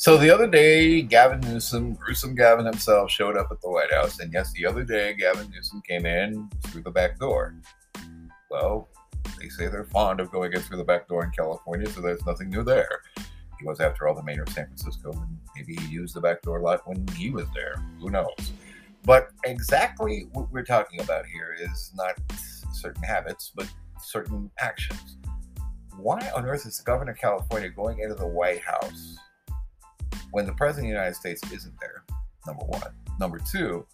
So the other day, Gavin Newsom, gruesome Gavin himself, showed up at the White House. And yes, the other day, Gavin Newsom came in through the back door. Well, they say they're fond of going in through the back door in California, so there's nothing new there. He was, after all, the mayor of San Francisco, and maybe he used the back door a lot when he was there. Who knows? But exactly what we're talking about here is not certain habits, but certain actions. Why on earth is the governor of California going into the White House when the president of the United States isn't there, number one. Number two,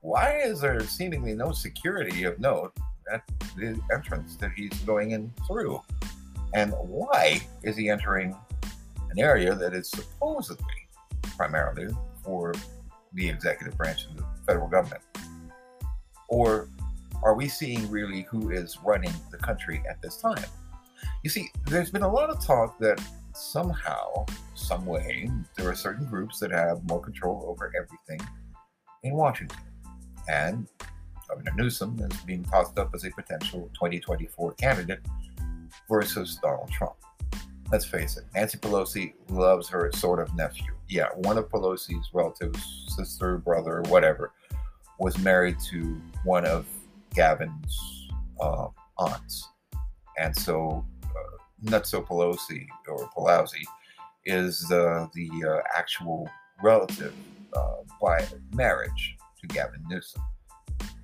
why is there seemingly no security of note at the entrance that he's going in through? And why is he entering an area that is supposedly primarily for the executive branch of the federal government? Or are we seeing really who is running the country at this time? You see, there's been a lot of talk that somehow, some way, there are certain groups that have more control over everything in Washington. And Governor Newsom is being tossed up as a potential 2024 candidate versus Donald Trump. Let's face it, Nancy Pelosi loves her sort of nephew. Yeah, one of Pelosi's relatives, sister, brother, whatever, was married to one of Gavin's uh, aunts. And so Nutso Pelosi or Pelosi is uh, the uh, actual relative uh, by marriage to Gavin Newsom.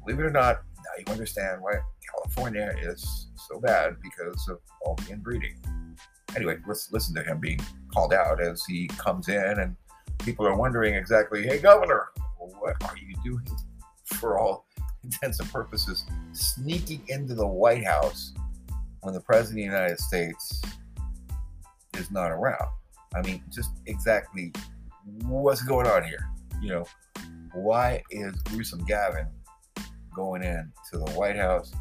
Believe it or not, now you understand why California is so bad because of all the inbreeding. Anyway, let's listen to him being called out as he comes in, and people are wondering exactly, hey, Governor, what are you doing for all intents and purposes, sneaking into the White House when the president of the United States is not around. I mean, just exactly what's going on here? You know, why is gruesome Gavin going in to the White House,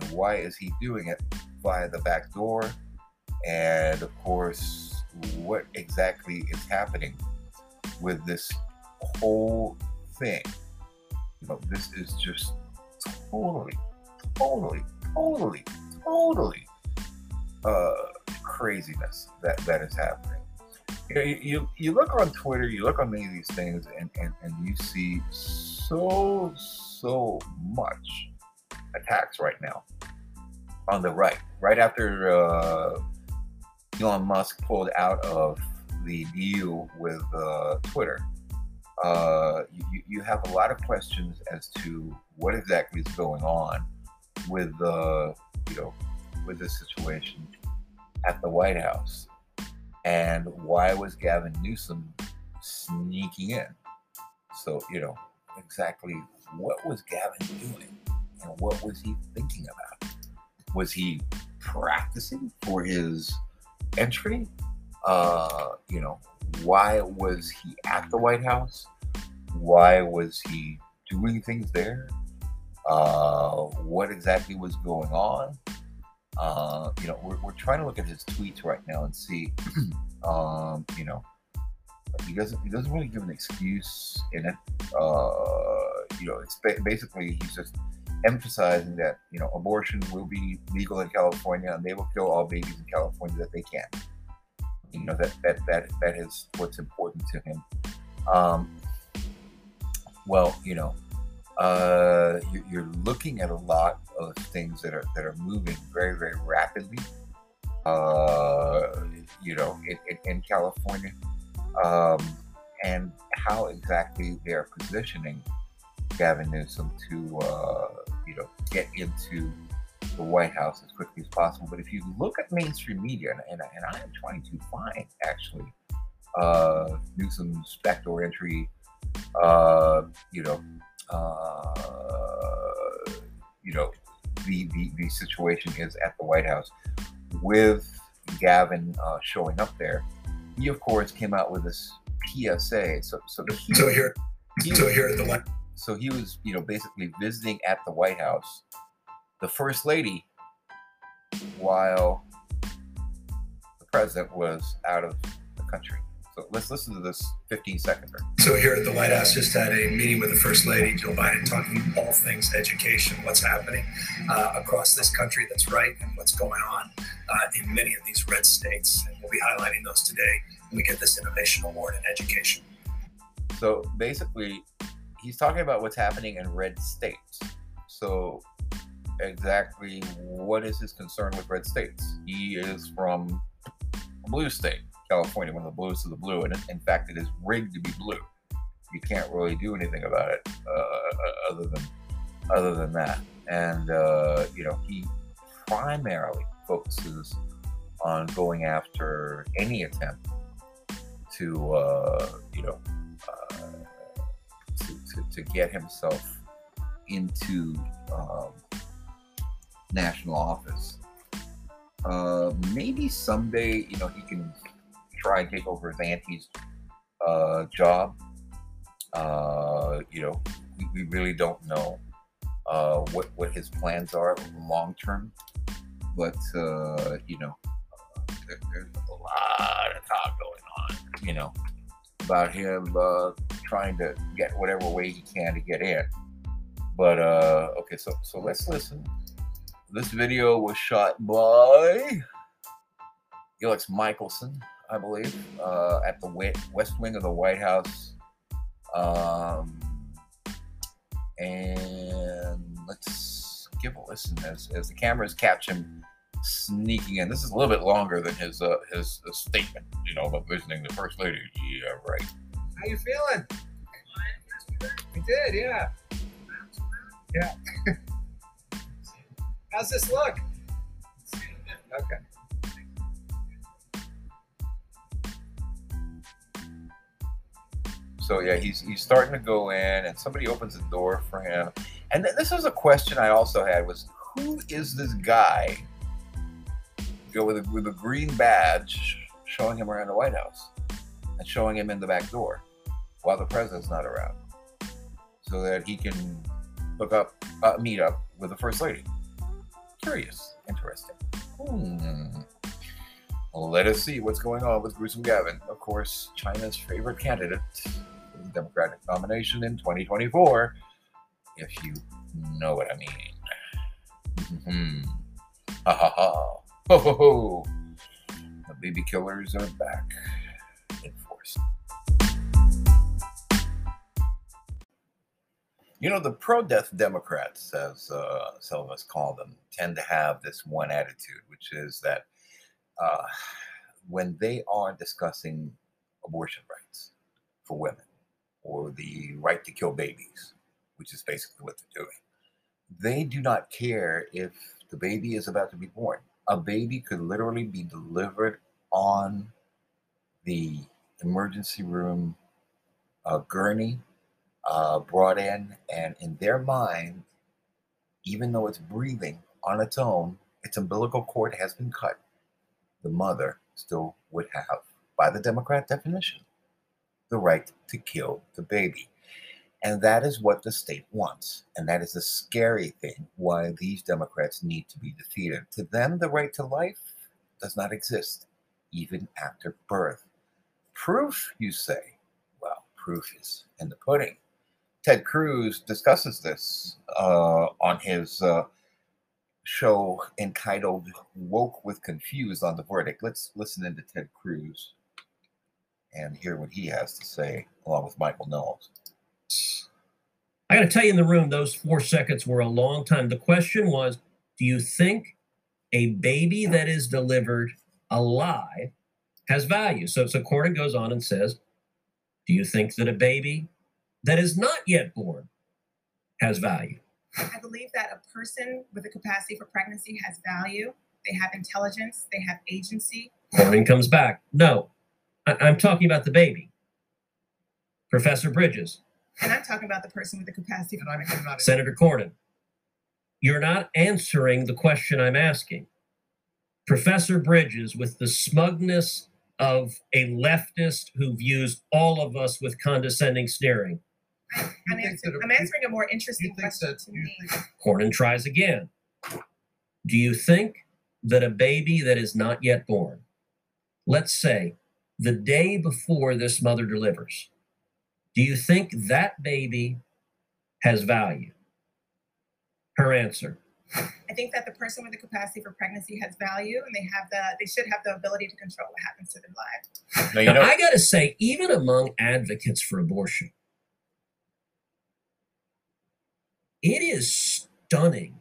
and why is he doing it via the back door? And of course, what exactly is happening with this whole thing? You know, this is just totally, totally, totally totally uh, craziness that, that is happening. You, you, you, look on Twitter, you look on many of these things, and, and, and you see so, so much attacks right now on the right. Right after uh, Elon Musk pulled out of the deal with uh, Twitter, uh, you, you have a lot of questions as to what exactly is going on with uh, you know, with this situation at the White House. And why was Gavin Newsom sneaking in? So, you know, exactly what was Gavin doing and what was he thinking about? Was he practicing for his entry? Uh, you know, why was he at the White House? Why was he doing things there? uh, what exactly was going on. Uh, you know, we're, we're trying to look at his tweets right now and see, um, you know, he doesn't he doesn't really give an excuse in it. Uh, you know, it's basically he's just emphasizing that you know abortion will be legal in California and they will kill all babies in California that they can. You know that that that that is what's important to him. Um, well, you know, uh, you're looking at a lot of things that are that are moving very very rapidly. Uh, you know, in, in, in California, um, and how exactly they are positioning Gavin Newsom to uh, you know get into the White House as quickly as possible. But if you look at mainstream media, and, and, and I am trying to find actually uh, Newsom's backdoor entry, uh, you know, uh, you know, the, the, the situation is at the White House with Gavin uh, showing up there. He, of course, came out with this PSA. So, so, he, so here, he, so here at the White. So he was, you know, basically visiting at the White House, the First Lady, while the president was out of the country. So let's listen to this 15 seconder. So here at the White House, just had a meeting with the First Lady, Jill Biden, talking all things education, what's happening uh, across this country that's right, and what's going on uh, in many of these red states. And we'll be highlighting those today when we get this innovation award in education. So basically, he's talking about what's happening in red states. So exactly what is his concern with red states? He is from a blue state, California, one of the bluest of the blue, and in fact, it is rigged to be blue. You can't really do anything about it uh, other than other than that. And uh, you know, he primarily focuses on going after any attempt to uh, you know uh, to, to, to, get himself into um, national office. Uh, maybe someday, you know, he can try and take over his auntie's uh, job. Uh, you know, we, we, really don't know uh, what what his plans are long term, but uh, you know, there, there's a lot of talk going on. You know, about him uh, trying to get whatever way he can to get in. But uh, okay, so so let's listen this video was shot by Alex Michaelson, I believe, uh, at the West Wing of the White House. Um, and let's give a listen as, as the cameras catch him sneaking in. This is a little bit longer than his uh, his uh, statement, you know, about visiting the first lady. Yeah, right. How you feeling? We did, yeah. Yeah. How's this look? Okay. So yeah, he's he's starting to go in, and somebody opens the door for him. And th- this was a question I also had: was who is this guy? Go with a, with a green badge, showing him around the White House, and showing him in the back door while the president's not around, so that he can hook up, uh, meet up with the first lady. Curious. Interesting. Hmm. Let us see what's going on with Gruesome Gavin. Of course, China's favorite candidate Democratic nomination in 2024, if you know what I mean. Hmm. Ha ha ha. Ho ho ho. The baby killers are back. in force. You know, the pro death Democrats, as uh, some of us call them, tend to have this one attitude, which is that uh, when they are discussing abortion rights for women or the right to kill babies, which is basically what they're doing, they do not care if the baby is about to be born. A baby could literally be delivered on the emergency room uh, gurney uh, brought in, and in their mind, even though it's breathing on its own, its umbilical cord has been cut. The mother still would have, by the Democrat definition, the right to kill the baby. And that is what the state wants. And that is the scary thing why these Democrats need to be defeated. To them, the right to life does not exist, even after birth. Proof, you say? Well, proof is in the pudding. Ted Cruz discusses this uh, on his uh, show entitled Woke with Confused on the Verdict. Let's listen into Ted Cruz and hear what he has to say, along with Michael Knowles. I got to tell you in the room, those four seconds were a long time. The question was Do you think a baby that is delivered alive has value? So, so Cornyn goes on and says, Do you think that a baby that is not yet born has value. I believe that a person with a capacity for pregnancy has value. They have intelligence, they have agency. Cornyn comes back. No, I- I'm talking about the baby. Professor Bridges. And I'm talking about the person with the capacity for pregnancy. Senator Cornyn. You're not answering the question I'm asking. Professor Bridges, with the smugness of a leftist who views all of us with condescending sneering, I'm, answering, I'm answering a more interesting question to me. Cornyn tries again. Do you think that a baby that is not yet born, let's say the day before this mother delivers, do you think that baby has value? Her answer I think that the person with the capacity for pregnancy has value, and they have the they should have the ability to control what happens to their lives. Now, you Now, know, I got to say, even among advocates for abortion, it is stunning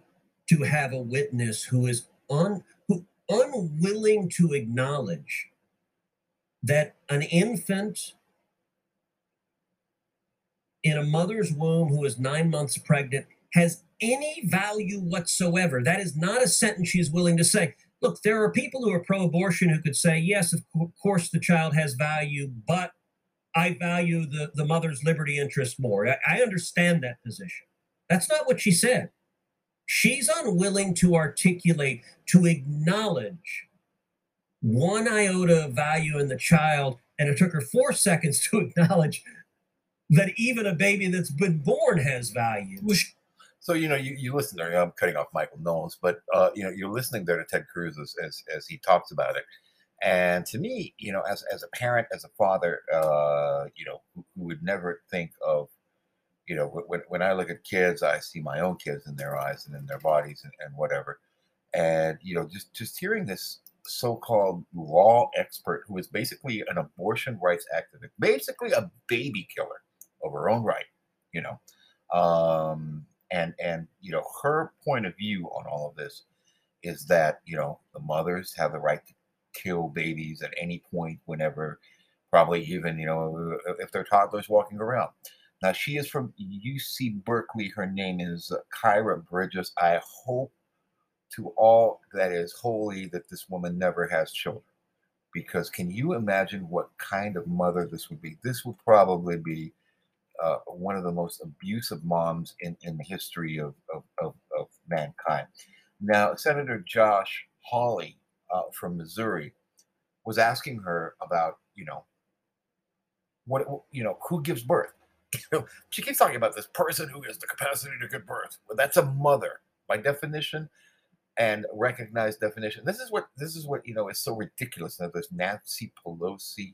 to have a witness who is un, who, unwilling to acknowledge that an infant in a mother's womb who is nine months pregnant has any value whatsoever. That is not a sentence she is willing to say. Look, there are people who are pro abortion who could say, yes, of course the child has value, but I value the, the mother's liberty interest more. I, I understand that position. That's not what she said. She's unwilling to articulate, to acknowledge one iota of value in the child. And it took her four seconds to acknowledge that even a baby that's been born has value. so you know, you, you listen there. I'm cutting off Michael Knowles, but uh, you know, you're listening there to Ted Cruz as, as as he talks about it. And to me, you know, as as a parent, as a father, uh, you know, who, would never think of, you know, when when I look at kids, I see my own kids in their eyes and in their bodies and, and whatever. And you know, just just hearing this so-called law expert who is basically an abortion rights activist, basically a baby killer of her own right, you know. Um, and and you know her point of view on all of this is that you know the mothers have the right to kill babies at any point whenever probably even you know if they're toddlers walking around. Now she is from uc berkeley. Her name is Khiara Bridges. I hope to all that is holy that this woman never has children because can you imagine what kind of mother this would be this would probably be uh, one of the most abusive moms in, in the history of, of, of, of mankind. Now, Senator Josh Hawley uh, from Missouri was asking her about, you know, what, you know, who gives birth? she keeps talking about this person who has the capacity to give birth. Well, that's a mother by definition and recognized definition. This is what this is what you know is so ridiculous that this Nancy Pelosi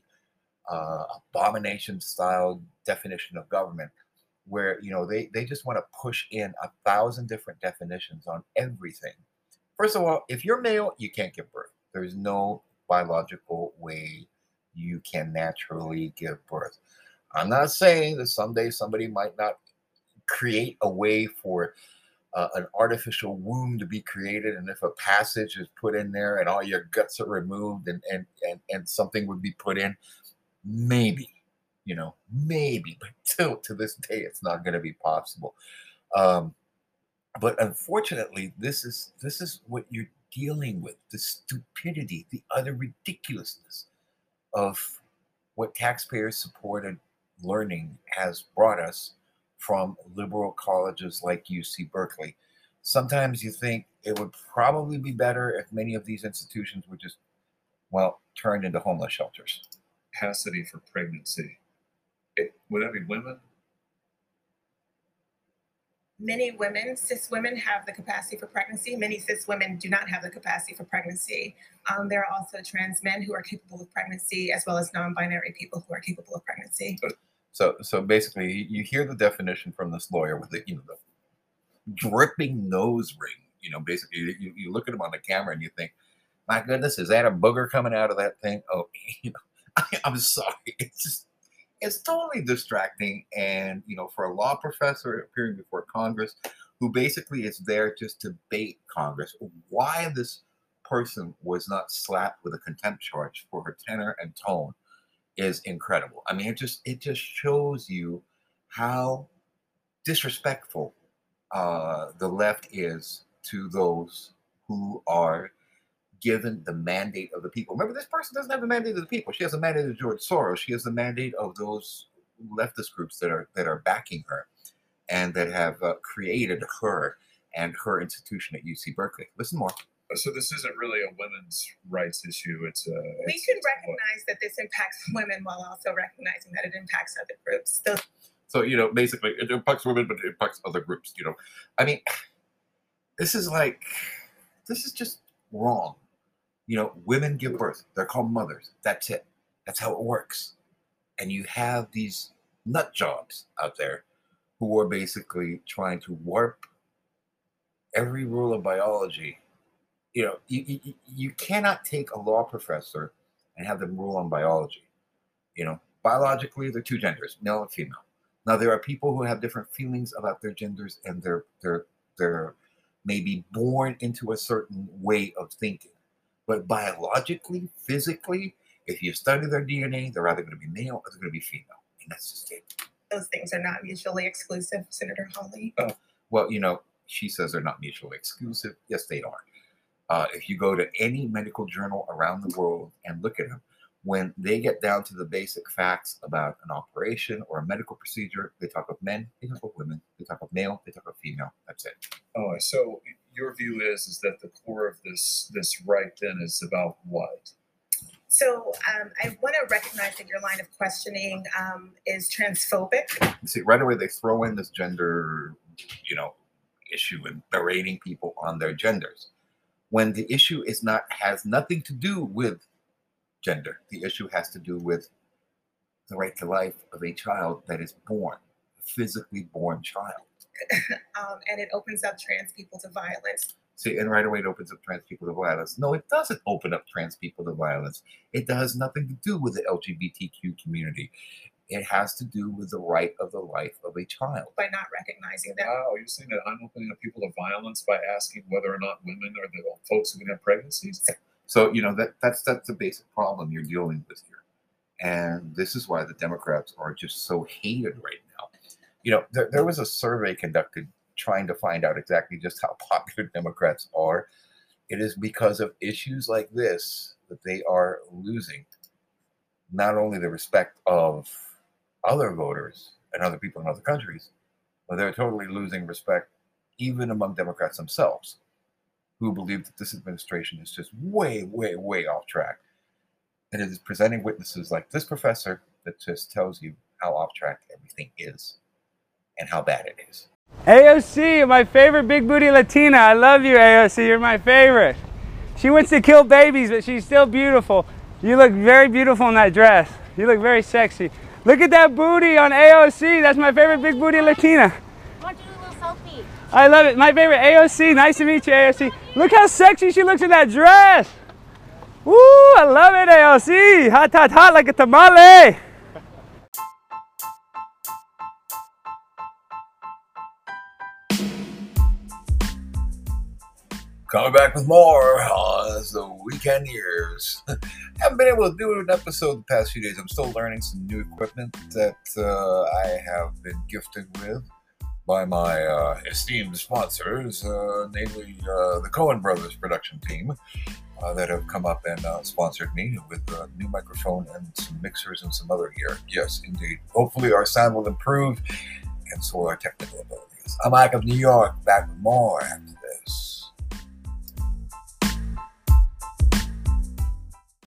uh, abomination style definition of government where you know they they just want to push in a thousand different definitions on everything. First of all if you're male you can't give birth. There's no biological way you can naturally give birth. I'm not saying that someday somebody might not create a way for uh, an artificial womb to be created and if a passage is put in there and all your guts are removed and and and, and something would be put in maybe you know maybe but till to this day it's not going to be possible. Um but unfortunately this is this is what you're dealing with the stupidity the utter ridiculousness of what taxpayers supported learning has brought us from liberal colleges like UC Berkeley sometimes you think it would probably be better if many of these institutions were just well turned into homeless shelters capacity for pregnancy. It, would that be women? Many women, cis women, have the capacity for pregnancy. Many cis women do not have the capacity for pregnancy. Um, there are also trans men who are capable of pregnancy, as well as non-binary people who are capable of pregnancy. So, so basically, you hear the definition from this lawyer with the, you know, the dripping nose ring. You know, basically, you, you look at him on the camera and you think, "My goodness, is that a booger coming out of that thing?" Oh, you know, I, I'm sorry. It's just, it's totally distracting. And you know, for a law professor appearing before Congress, who basically is there just to bait Congress, why this person was not slapped with a contempt charge for her tenor and tone is incredible. I mean, it just it just shows you how disrespectful uh, the left is to those who are given the mandate of the people. Remember, this person doesn't have the mandate of the people. She has the mandate of George Soros. She has the mandate of those leftist groups that are that are backing her and that have uh, created her and her institution at UC Berkeley. Listen more. So this isn't really a women's rights issue. It's a. We it's- can it's what- recognize that this impacts women while also recognizing that it impacts other groups. So So you know, basically, it impacts women, but it impacts other groups. You know, I mean, this is like, this is just wrong. You know, women give birth; they're called mothers. That's it. That's how it works. And you have these nut jobs out there who are basically trying to warp every rule of biology. You know, you, you, you cannot take a law professor and have them rule on biology. You know, biologically, they're two genders, male and female. Now, there are people who have different feelings about their genders and they're, they're, they're maybe born into a certain way of thinking. But biologically, physically, if you study their DNA, they're either going to be male or they're going to be female. And that's just it. Those things are not mutually exclusive, Senator Hawley. Oh, well, you know, she says they're not mutually exclusive. Yes, they are. Uh, if you go to any medical journal around the world and look at them, when they get down to the basic facts about an operation or a medical procedure, they talk of men, they talk of women, they talk of male, they talk of female. That's it. Oh, so your view is is that the core of this this right then is about what? So um, I want to recognize that your line of questioning um, is transphobic. You see, right away they throw in this gender, you know, issue and berating people on their genders. When the issue is not has nothing to do with gender. The issue has to do with the right to life of a child that is born, a physically born child. um, and it opens up trans people to violence. See, and right away it opens up trans people to violence. No, it doesn't open up trans people to violence. It has nothing to do with the LGBTQ community. It has to do with the right of the life of a child. By not recognizing that. Wow, you're saying that I'm opening up people to violence by asking whether or not women are the folks who can have pregnancies? So you know that that's that's the basic problem you're dealing with here, and this is why the Democrats are just so hated right now. You know, there, there was a survey conducted trying to find out exactly just how popular Democrats are. It is because of issues like this that they are losing not only the respect of other voters and other people in other countries, but they're totally losing respect even among Democrats themselves who believe that this administration is just way, way, way off track. And it is presenting witnesses like this professor that just tells you how off track everything is and how bad it is. AOC, my favorite big booty Latina. I love you, AOC. You're my favorite. She wants to kill babies, but she's still beautiful. You look very beautiful in that dress. You look very sexy. Look at that booty on AOC. That's my favorite big booty Latina. want to do a little selfie. I love it. My favorite AOC. Nice to meet you, AOC. Look how sexy she looks in that dress. Woo, I love it, AOC. Hot, hot, hot like a tamale. Coming back with more on the weekend years. Haven't been able to do an episode the past few days. I'm still learning some new equipment that uh, I have been gifted with by my uh, esteemed sponsors, uh, namely uh, the Cohen Brothers production team, uh, that have come up and uh, sponsored me with a new microphone and some mixers and some other gear. Yes, indeed. Hopefully, our sound will improve, and so will our technical abilities. I'm Mike of New York, back with more after